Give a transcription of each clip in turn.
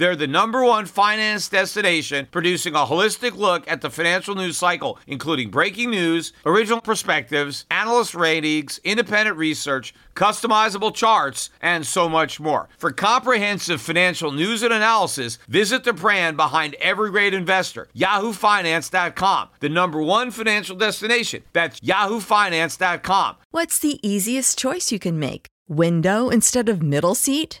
They're the number one finance destination, producing a holistic look at the financial news cycle, including breaking news, original perspectives, analyst ratings, independent research, customizable charts, and so much more. For comprehensive financial news and analysis, visit the brand behind every great investor, yahoofinance.com, the number one financial destination. That's yahoofinance.com. What's the easiest choice you can make? Window instead of middle seat?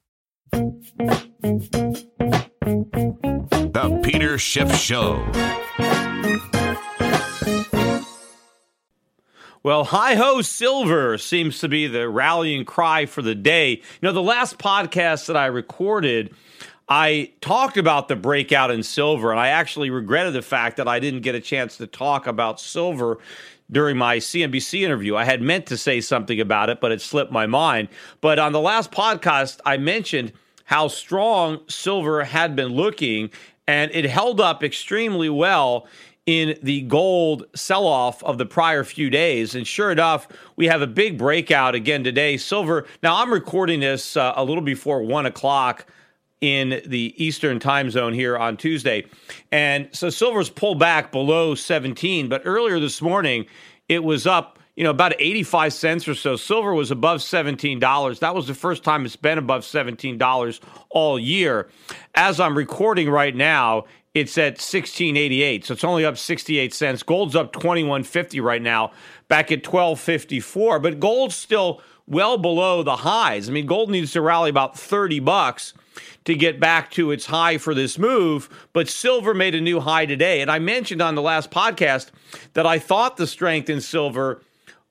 The Peter Schiff Show. Well, hi ho, silver seems to be the rallying cry for the day. You know, the last podcast that I recorded, I talked about the breakout in silver, and I actually regretted the fact that I didn't get a chance to talk about silver during my CNBC interview. I had meant to say something about it, but it slipped my mind. But on the last podcast, I mentioned how strong silver had been looking, and it held up extremely well in the gold sell off of the prior few days. And sure enough, we have a big breakout again today. Silver, now I'm recording this uh, a little before one o'clock in the Eastern time zone here on Tuesday. And so silver's pulled back below 17, but earlier this morning, it was up you know, about 85 cents or so. Silver was above $17. That was the first time it's been above $17 all year. As I'm recording right now, it's at 1688 so it's only up 68 cents gold's up 2150 right now back at 1254 but gold's still well below the highs i mean gold needs to rally about 30 bucks to get back to its high for this move but silver made a new high today and i mentioned on the last podcast that i thought the strength in silver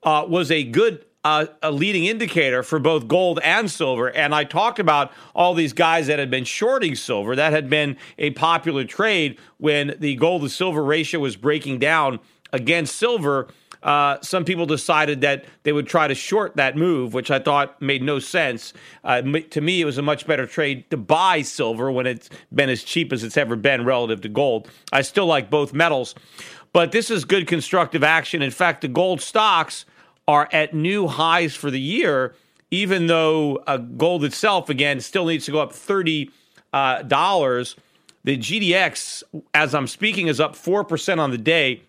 uh, was a good uh, a leading indicator for both gold and silver. And I talked about all these guys that had been shorting silver. That had been a popular trade when the gold to silver ratio was breaking down against silver. Uh, some people decided that they would try to short that move, which I thought made no sense. Uh, to me, it was a much better trade to buy silver when it's been as cheap as it's ever been relative to gold. I still like both metals, but this is good constructive action. In fact, the gold stocks are at new highs for the year, even though uh, gold itself, again, still needs to go up 30. Uh, dollars. the GDX, as I'm speaking, is up 4% on the day.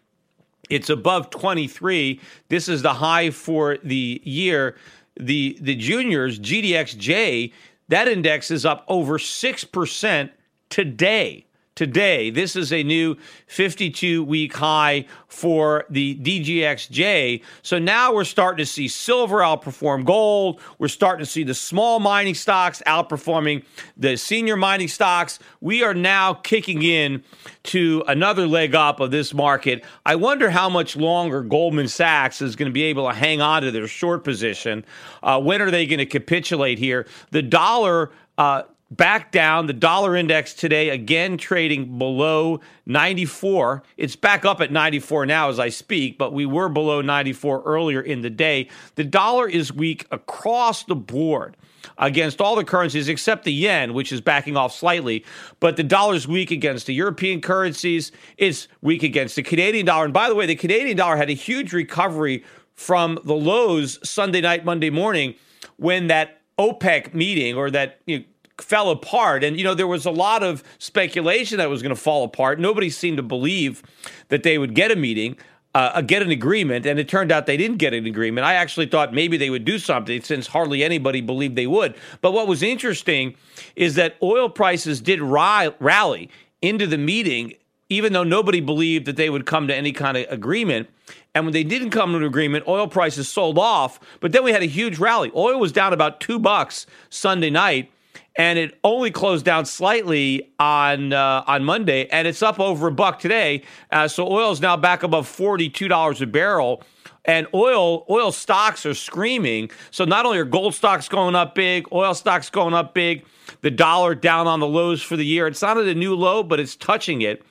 It's above 23. This is the high for the year. The the juniors GDXJ that index is up over 6% today today. This is a new 52 week high for the DGXJ. So now we're starting to see silver outperform gold. We're starting to see the small mining stocks outperforming the senior mining stocks. We are now kicking in to another leg up of this market. I wonder how much longer Goldman Sachs is going to be able to hang on to their short position. Uh, when are they going to capitulate here? The dollar. Uh, back down. The dollar index today again trading below 94. It's back up at 94 now as I speak, but we were below 94 earlier in the day. The dollar is weak across the board. against all the currencies except the yen, which is backing off slightly. But the dollar is weak against the European currencies. It's weak against the Canadian dollar. And by the way, the Canadian dollar had a huge recovery from the lows Sunday night, Monday morning, when that OPEC meeting or that you know, fell apart. And, you know, there was a lot of speculation that was going to fall apart. Nobody seemed to believe that they would get a meeting. Uh, get an agreement, and it turned out they didn't get an agreement. I actually thought maybe they would do something since hardly anybody believed they would. But what was interesting is that oil prices did ri- rally into the meeting, even though nobody believed that they would come to any kind of agreement. And when they didn't come to an agreement, oil prices sold off. But then we had a huge rally. Oil was down about two bucks Sunday night and it only closed down slightly on uh, on Monday, and it's up over a buck today. Uh, so oil is now back above forty two dollars a barrel, and oil oil stocks are screaming. So not only are gold stocks going up big, oil stocks going up big. The dollar down on the lows for the year. It's not at a new low, but it's touching it.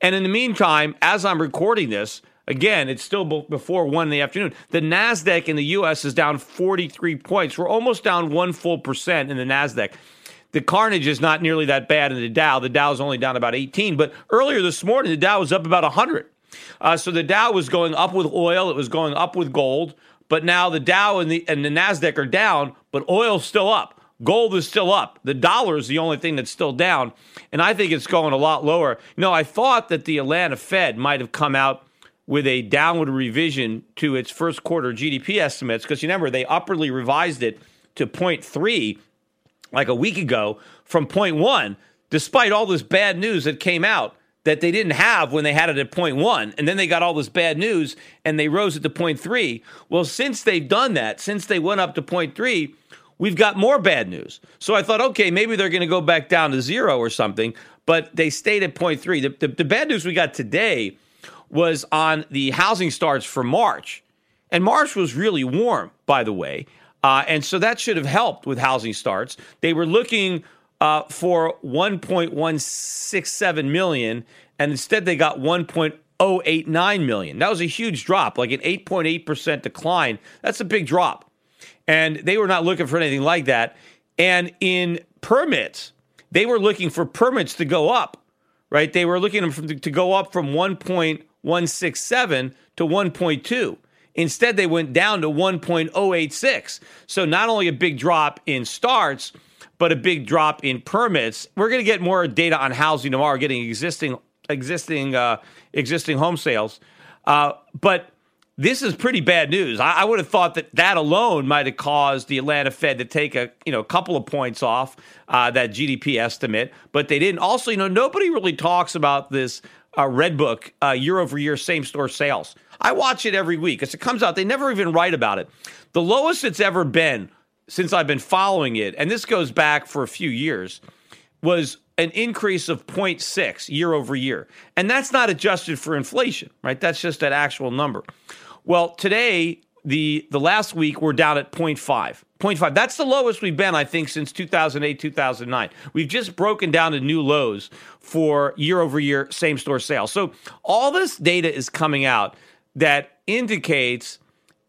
And in the meantime, as I'm recording this, Again, it's still before one in the afternoon. The NASDAQ in the US is down 43 points. We're almost down one full percent in the NASDAQ. The carnage is not nearly that bad in the Dow. The Dow is only down about 18. But earlier this morning, the Dow was up about 100. Uh, so the Dow was going up with oil, it was going up with gold. But now the Dow and the, and the NASDAQ are down, but oil's still up. Gold is still up. The dollar is the only thing that's still down. And I think it's going a lot lower. You know, I thought that the Atlanta Fed might have come out with a downward revision to its first quarter GDP estimates because you remember they upwardly revised it to 0.3 like a week ago from point one, despite all this bad news that came out that they didn't have when they had it at point one. And then they got all this bad news and they rose it to point three. Well, since they've done that, since they went up to point three, we've got more bad news. So I thought, okay, maybe they're going to go back down to zero or something, but they stayed at point three. The, the, the bad news we got today was on the housing starts for March. And March was really warm, by the way. Uh, and so that should have helped with housing starts. They were looking uh, for 1.167 million, and instead they got 1.089 million. That was a huge drop, like an 8.8% decline. That's a big drop. And they were not looking for anything like that. And in permits, they were looking for permits to go up, right? They were looking to go up from 1.167 to 1.2. Instead, they went down to 1.086. So not only a big drop in starts, but a big drop in permits. We're going to get more data on housing tomorrow, getting existing existing uh, existing home sales. Uh, but this is pretty bad news. I, I, would have thought that that alone might have caused the Atlanta Fed to take a you know a couple of points off uh, that GDP estimate, but they didn't. Also, you know, nobody really talks about this uh, Redbook uh, year over year same store sales. I watch it every week as it comes out. They never even write about it. The lowest it's ever been since I've been following it, and this goes back for a few years, was an increase of 0.6 year over year. And that's not adjusted for inflation, right? That's just that actual number. Well, today, the the last week we're down at 0.5. 0.5. That's the lowest we've been, I think, since 2008, 2009. We've just broken down to new lows for year over year same store sales. So all this data is coming out that indicates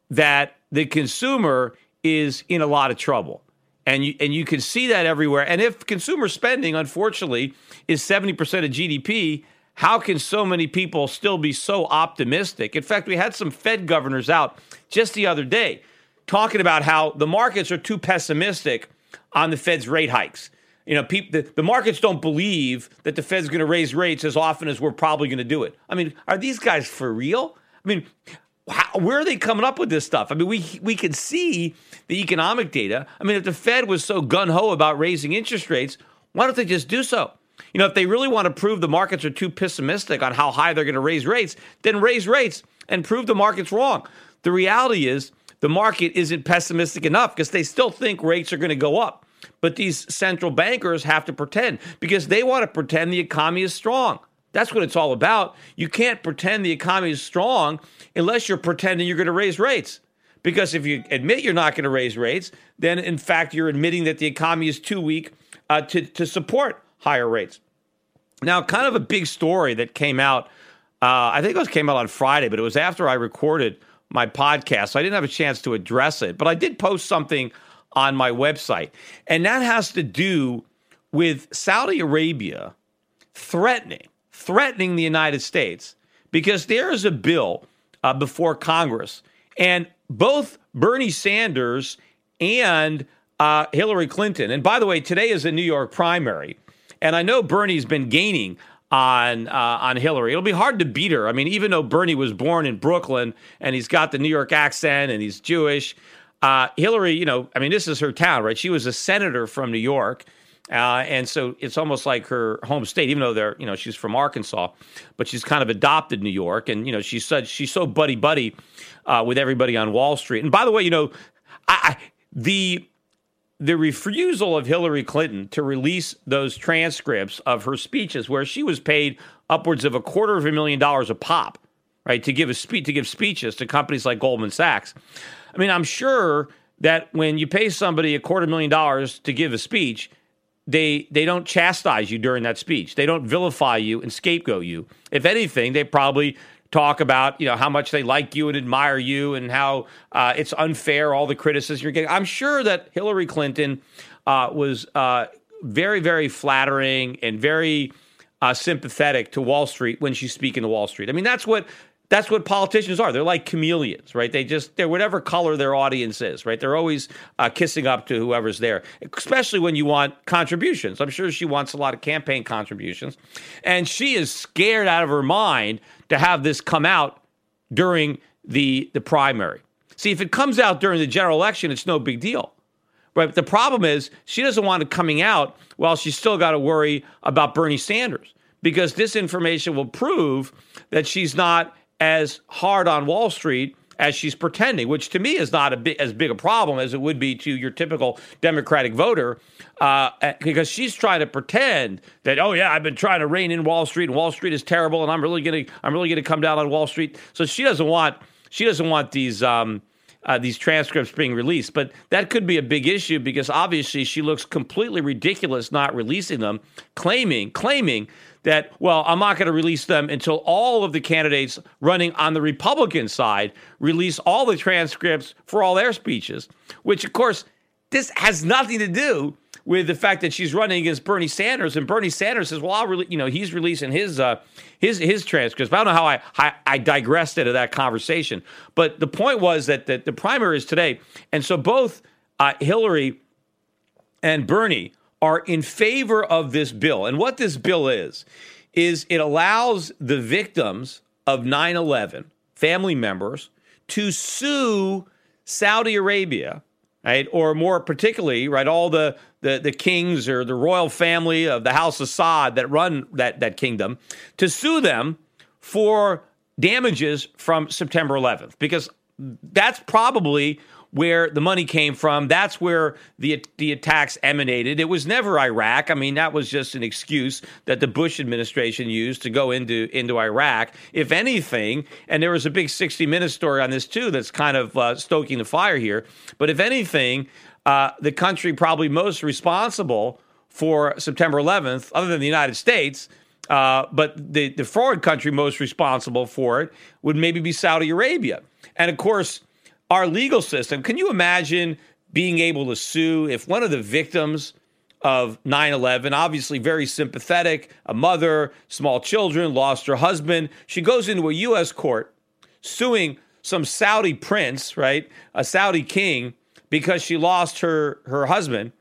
that the consumer is in a lot of trouble. And you, and you can see that everywhere. And if consumer spending, unfortunately, is 70% of GDP, how can so many people still be so optimistic? In fact, we had some Fed governors out just the other day talking about how the markets are too pessimistic on the Fed's rate hikes. You know, the, the markets don't believe that the Fed's going to raise rates as often as we're probably going to do it. I mean, are these guys for real? I mean, how, where are they coming up with this stuff? I mean, we we can see the economic data. I mean, if the Fed was so gun ho about raising interest rates, why don't they just do so? You know, if they really want to prove the markets are too pessimistic on how high they're going to raise rates, then raise rates and prove the market's wrong. The reality is the market isn't pessimistic enough because they still think rates are going to go up. But these central bankers have to pretend because they want to pretend the economy is strong. That's what it's all about. You can't pretend the economy is strong unless you're pretending you're going to raise rates. Because if you admit you're not going to raise rates, then in fact you're admitting that the economy is too weak uh, to, to support higher rates. Now, kind of a big story that came out, uh, I think it was came out on Friday, but it was after I recorded my podcast. So I didn't have a chance to address it, but I did post something on my website. And that has to do with Saudi Arabia threatening, threatening the United States because there is a bill uh, before Congress. And both Bernie Sanders and uh, Hillary Clinton, and by the way, today is a New York primary. And I know Bernie's been gaining on uh, on Hillary. It'll be hard to beat her. I mean, even though Bernie was born in Brooklyn and he's got the New York accent and he's Jewish, uh, Hillary, you know, I mean, this is her town, right? She was a senator from New York. Uh, and so it's almost like her home state, even though they're, you know, she's from Arkansas, but she's kind of adopted New York. And, you know, she's such, she's so buddy buddy uh, with everybody on Wall Street. And by the way, you know, I, I, the, the refusal of Hillary Clinton to release those transcripts of her speeches, where she was paid upwards of a quarter of a million dollars a pop, right, to give a speech to give speeches to companies like Goldman Sachs. I mean, I'm sure that when you pay somebody a quarter million dollars to give a speech, they they don't chastise you during that speech. They don't vilify you and scapegoat you. If anything, they probably talk about you know how much they like you and admire you and how uh, it's unfair all the criticism you're getting. I'm sure that Hillary Clinton uh, was uh, very very flattering and very uh, sympathetic to Wall Street when she's speaking to Wall Street. I mean that's what that's what politicians are. They're like chameleons, right? They just they're whatever color their audience is, right? They're always uh, kissing up to whoever's there, especially when you want contributions. I'm sure she wants a lot of campaign contributions, and she is scared out of her mind to have this come out during the the primary. See, if it comes out during the general election, it's no big deal. Right? But the problem is she doesn't want it coming out while she's still got to worry about Bernie Sanders because this information will prove that she's not as hard on Wall Street as she's pretending, which to me is not a big, as big a problem as it would be to your typical Democratic voter, uh, because she's trying to pretend that oh yeah, I've been trying to rein in Wall Street, and Wall Street is terrible, and I'm really gonna I'm really gonna come down on Wall Street. So she doesn't want she doesn't want these. Um, uh, these transcripts being released. But that could be a big issue because obviously she looks completely ridiculous not releasing them, claiming claiming that, well, I'm not going to release them until all of the candidates running on the Republican side release all the transcripts for all their speeches, which, of course, this has nothing to do with the fact that she's running against Bernie Sanders, and Bernie Sanders says, "Well, I'll really, you know, he's releasing his uh, his his transcripts." I don't know how I, I, I digressed into that conversation. But the point was that the, the primary is today, and so both uh, Hillary and Bernie are in favor of this bill. And what this bill is, is it allows the victims of 9 11, family members, to sue Saudi Arabia, right? Or more particularly, right, all the, the, the kings or the royal family of the House of Saud that run that, that kingdom, to sue them for damages from September 11th. Because that's probably where the money came from. That's where the the attacks emanated. It was never Iraq. I mean, that was just an excuse that the Bush administration used to go into into Iraq. If anything, and there was a big 60 minute story on this too that's kind of uh, stoking the fire here. But if anything, uh, the country probably most responsible for September 11th, other than the United States. Uh, but the, the country most responsible for it would maybe be Saudi Arabia. And of course, our legal system. Can you imagine being able to sue if one of the victims of 9 11, obviously very sympathetic, a mother, small children, lost her husband, she goes into a U.S. court suing some Saudi prince, right, a Saudi king, because she lost her, her husband.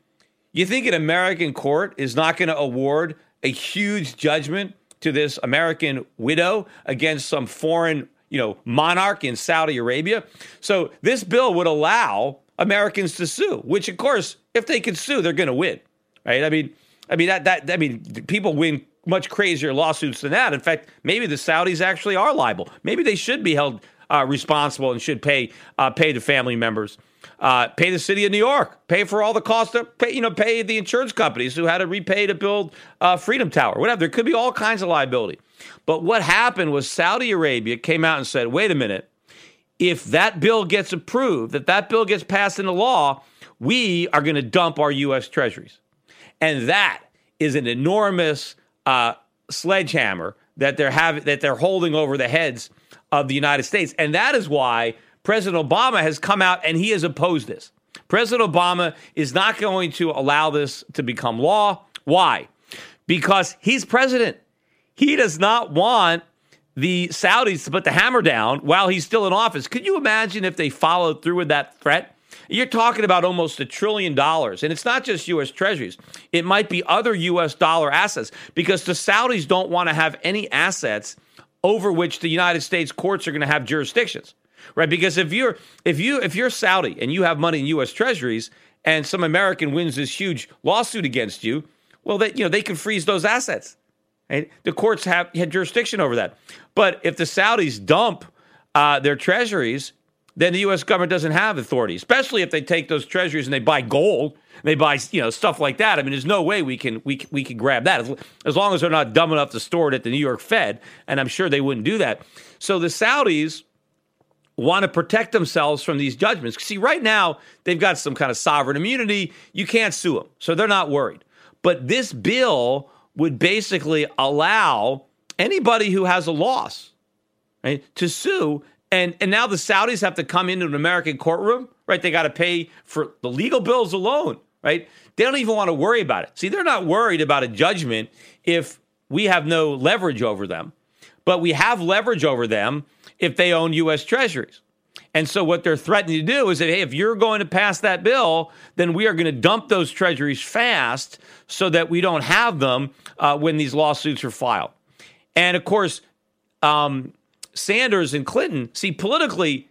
You think an American court is not going to award a huge judgment to this American widow against some foreign you know, monarch in Saudi Arabia. So this bill would allow Americans to sue, which of course, if they can sue, they're going to win, right? I mean, I mean that that I mean, people win much crazier lawsuits than that. In fact, maybe the Saudis actually are liable. Maybe they should be held uh, responsible and should pay uh, pay the family members, uh, pay the city of New York, pay for all the cost of pay you know pay the insurance companies who had to repay to build uh, Freedom Tower, whatever. There could be all kinds of liability. But what happened was Saudi Arabia came out and said, wait a minute, if that bill gets approved, that that bill gets passed into law, we are going to dump our U.S. treasuries. And that is an enormous uh, sledgehammer that they're having that they're holding over the heads of the United States. And that is why President Obama has come out and he has opposed this. President Obama is not going to allow this to become law. Why? Because he's president. He does not want the Saudis to put the hammer down while he's still in office. Could you imagine if they followed through with that threat? You're talking about almost a trillion dollars. And it's not just U.S. treasuries, it might be other U.S. dollar assets because the Saudis don't want to have any assets over which the United States courts are going to have jurisdictions. Right? Because if you're if you if you're Saudi and you have money in US treasuries and some American wins this huge lawsuit against you, well they you know they can freeze those assets. Right? The courts have had jurisdiction over that. But if the Saudis dump uh, their treasuries, then the U.S. government doesn't have authority, especially if they take those treasuries and they buy gold, they buy you know stuff like that. I mean, there's no way we can we we can grab that as, as long as they're not dumb enough to store it at the New York Fed, and I'm sure they wouldn't do that. So the Saudis want to protect themselves from these judgments. See, right now they've got some kind of sovereign immunity. You can't sue them, so they're not worried. But this bill would basically allow anybody who has a loss right, to sue. And, and now the Saudis have to come into an American courtroom, right? They got to pay for the legal bills alone, right? They don't even want to worry about it. See, they're not worried about a judgment if we have no leverage over them, but we have leverage over them if they own U.S. treasuries. And so what they're threatening to do is that, hey, if you're going to pass that bill, then we are going to dump those treasuries fast so that we don't have them uh, when these lawsuits are filed. And of course, um, Sanders and Clinton, see, politically,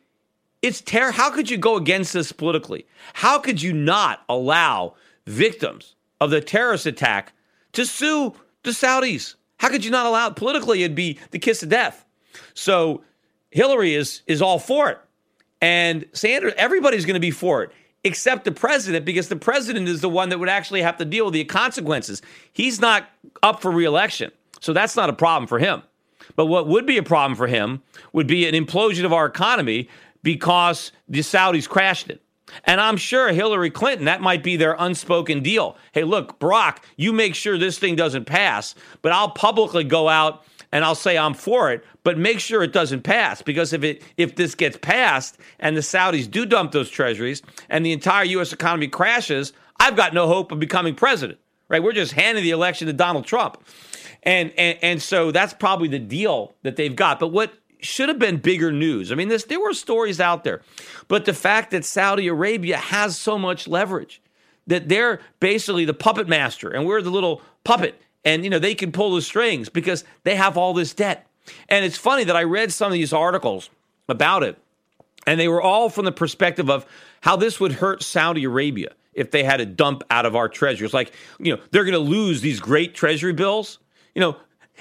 it's terror. How could you go against this politically? How could you not allow victims of the terrorist attack to sue the Saudis? How could you not allow it? Politically, it'd be the kiss of death. So Hillary is is all for it. And Sanders, everybody's going to be for it, except the president, because the president is the one that would actually have to deal with the consequences. He's not up for reelection. So that's not a problem for him. But what would be a problem for him would be an implosion of our economy because the Saudis crashed it. And I'm sure Hillary Clinton, that might be their unspoken deal. Hey, look, Barack, you make sure this thing doesn't pass, but I'll publicly go out and I'll say I'm for it, but make sure it doesn't pass because if it if this gets passed and the Saudis do dump those treasuries and the entire US economy crashes, I've got no hope of becoming president. Right? We're just handing the election to Donald Trump. And and and so that's probably the deal that they've got. But what should have been bigger news. I mean, this, there were stories out there, but the fact that Saudi Arabia has so much leverage, that they're basically the puppet master and we're the little puppet and you know they can pull the strings because they have all this debt. And it's funny that I read some of these articles about it, and they were all from the perspective of how this would hurt Saudi Arabia if they had to dump out of our treasuries. Like, you know, they're going to lose these great treasury bills. You know,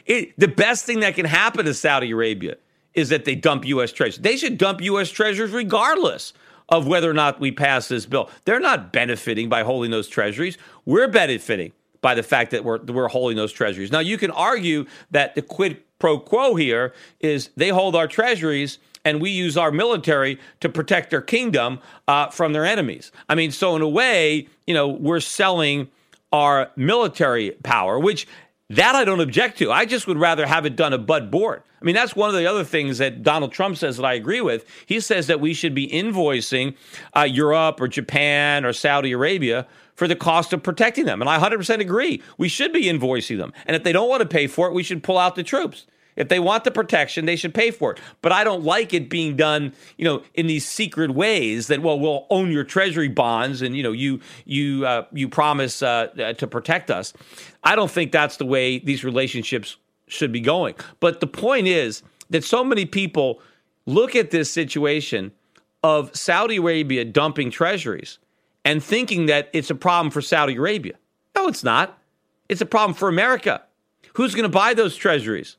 it, the best thing that can happen to Saudi Arabia is that they dump U.S. treasuries. They should dump U.S. treasuries regardless of whether or not we pass this bill. They're not benefiting by holding those treasuries. We're benefiting by the fact that we're we're holding those treasuries. Now you can argue that the quid pro quo here is they hold our treasuries and we use our military to protect their kingdom uh, from their enemies. I mean, so in a way, you know, we're selling our military power, which that I don't object to. I just would rather have it done above board. I mean, that's one of the other things that Donald Trump says that I agree with. He says that we should be invoicing uh, Europe or Japan or Saudi Arabia for the cost of protecting them. And I 100% agree. We should be invoicing them. And if they don't want to pay for it, we should pull out the troops. If they want the protection, they should pay for it. But I don't like it being done, you know, in these secret ways that well, we'll own your treasury bonds and you know you you uh, you promise uh, uh to protect us. I don't think that's the way these relationships should be going. But the point is that so many people look at this situation of Saudi Arabia dumping treasuries and thinking that it's a problem for Saudi Arabia. No, it's not. It's a problem for America. Who's going to buy those treasuries?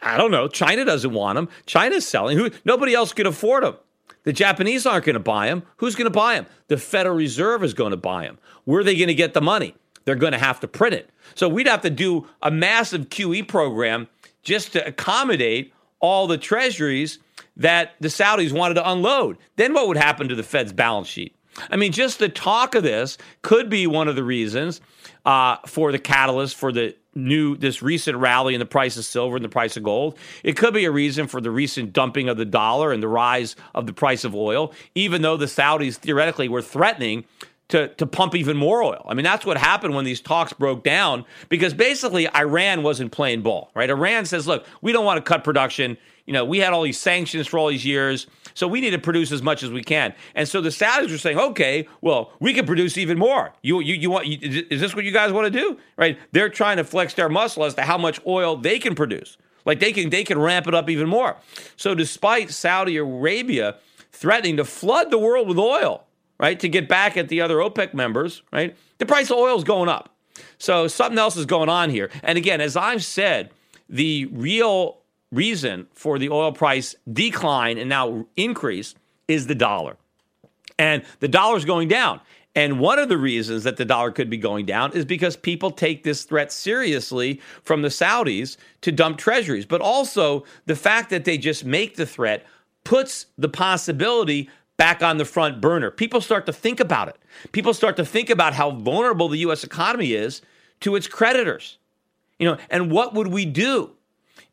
I don't know. China doesn't want them. China's selling. Who, nobody else can afford them. The Japanese aren't going to buy them. Who's going to buy them? The Federal Reserve is going to buy them. Where are they going to get the money? They're going to have to print it. So we'd have to do a massive QE program just to accommodate all the treasuries that the Saudis wanted to unload. Then what would happen to the Fed's balance sheet? I mean, just the talk of this could be one of the reasons uh, for the catalyst for the new this recent rally in the price of silver and the price of gold. It could be a reason for the recent dumping of the dollar and the rise of the price of oil, even though the Saudis theoretically were threatening to, to pump even more oil. I mean, that's what happened when these talks broke down because basically Iran wasn't playing ball, right? Iran says, look, we don't want to cut production. You know, we had all these sanctions for all these years, so we need to produce as much as we can. And so the Saudis were saying, okay, well, we can produce even more. You, you, you want? You, is this what you guys want to do? Right? They're trying to flex their muscle as to how much oil they can produce. Like they can, they can ramp it up even more. So despite Saudi Arabia threatening to flood the world with oil, right, to get back at the other OPEC members, right, the price of oil is going up. So something else is going on here. And again, as I've said, the real reason for the oil price decline and now increase is the dollar. And the dollar's going down. And one of the reasons that the dollar could be going down is because people take this threat seriously from the Saudis to dump treasuries. But also the fact that they just make the threat puts the possibility back on the front burner. People start to think about it. People start to think about how vulnerable the US economy is to its creditors. You know, and what would we do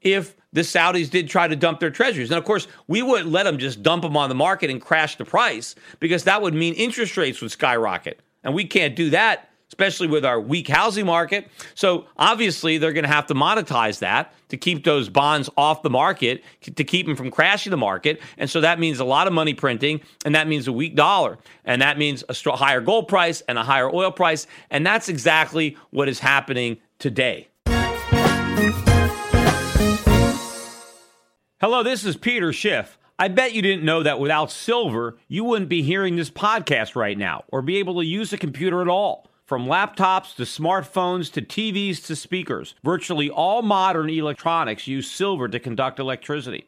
if the Saudis did try to dump their treasuries. And of course, we wouldn't let them just dump them on the market and crash the price because that would mean interest rates would skyrocket. And we can't do that, especially with our weak housing market. So obviously, they're going to have to monetize that to keep those bonds off the market, to keep them from crashing the market. And so that means a lot of money printing, and that means a weak dollar. And that means a higher gold price and a higher oil price. And that's exactly what is happening today. Hello, this is Peter Schiff. I bet you didn't know that without silver, you wouldn't be hearing this podcast right now or be able to use a computer at all. From laptops to smartphones to TVs to speakers, virtually all modern electronics use silver to conduct electricity.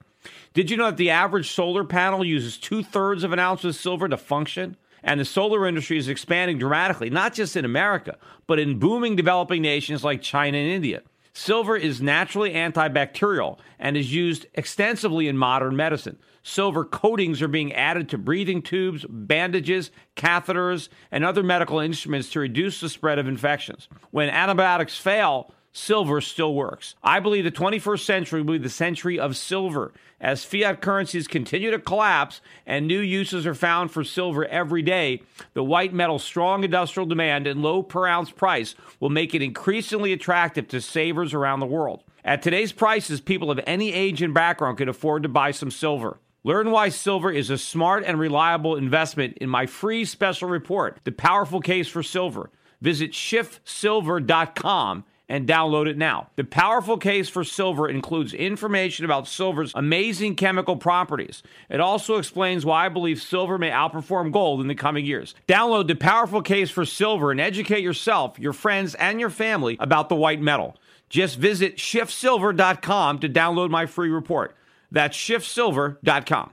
Did you know that the average solar panel uses two thirds of an ounce of silver to function? And the solar industry is expanding dramatically, not just in America, but in booming developing nations like China and India. Silver is naturally antibacterial and is used extensively in modern medicine. Silver coatings are being added to breathing tubes, bandages, catheters, and other medical instruments to reduce the spread of infections. When antibiotics fail, silver still works. I believe the 21st century will be the century of silver. As fiat currencies continue to collapse and new uses are found for silver every day, the white metal's strong industrial demand and low per ounce price will make it increasingly attractive to savers around the world. At today's prices, people of any age and background can afford to buy some silver. Learn why silver is a smart and reliable investment in my free special report, The Powerful Case for Silver. Visit schiffsilver.com and download it now. The powerful case for silver includes information about silver's amazing chemical properties. It also explains why I believe silver may outperform gold in the coming years. Download the powerful case for silver and educate yourself, your friends, and your family about the white metal. Just visit schiffsilver.com to download my free report. That's schiffsilver.com.